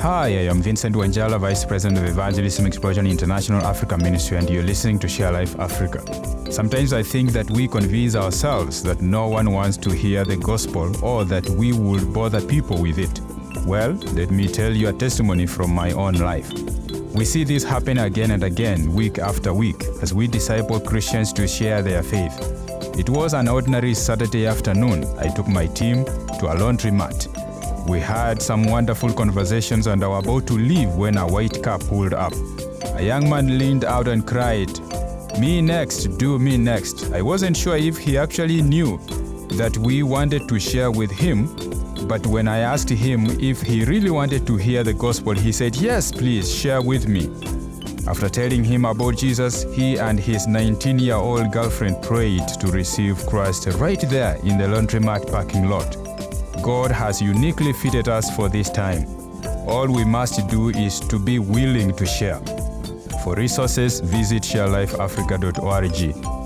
Hi, I am Vincent Wanjala, Vice President of Evangelism Explosion International Africa Ministry, and you're listening to Share Life Africa. Sometimes I think that we convince ourselves that no one wants to hear the gospel or that we would bother people with it. Well, let me tell you a testimony from my own life. We see this happen again and again, week after week, as we disciple Christians to share their faith. It was an ordinary Saturday afternoon. I took my team to a laundromat. We had some wonderful conversations and were about to leave when a white car pulled up. A young man leaned out and cried, Me next, do me next. I wasn't sure if he actually knew that we wanted to share with him, but when I asked him if he really wanted to hear the gospel, he said, Yes, please, share with me. After telling him about Jesus, he and his 19 year old girlfriend prayed to receive Christ right there in the laundromat parking lot. God has uniquely fitted us for this time. All we must do is to be willing to share. For resources, visit sharelifeafrica.org.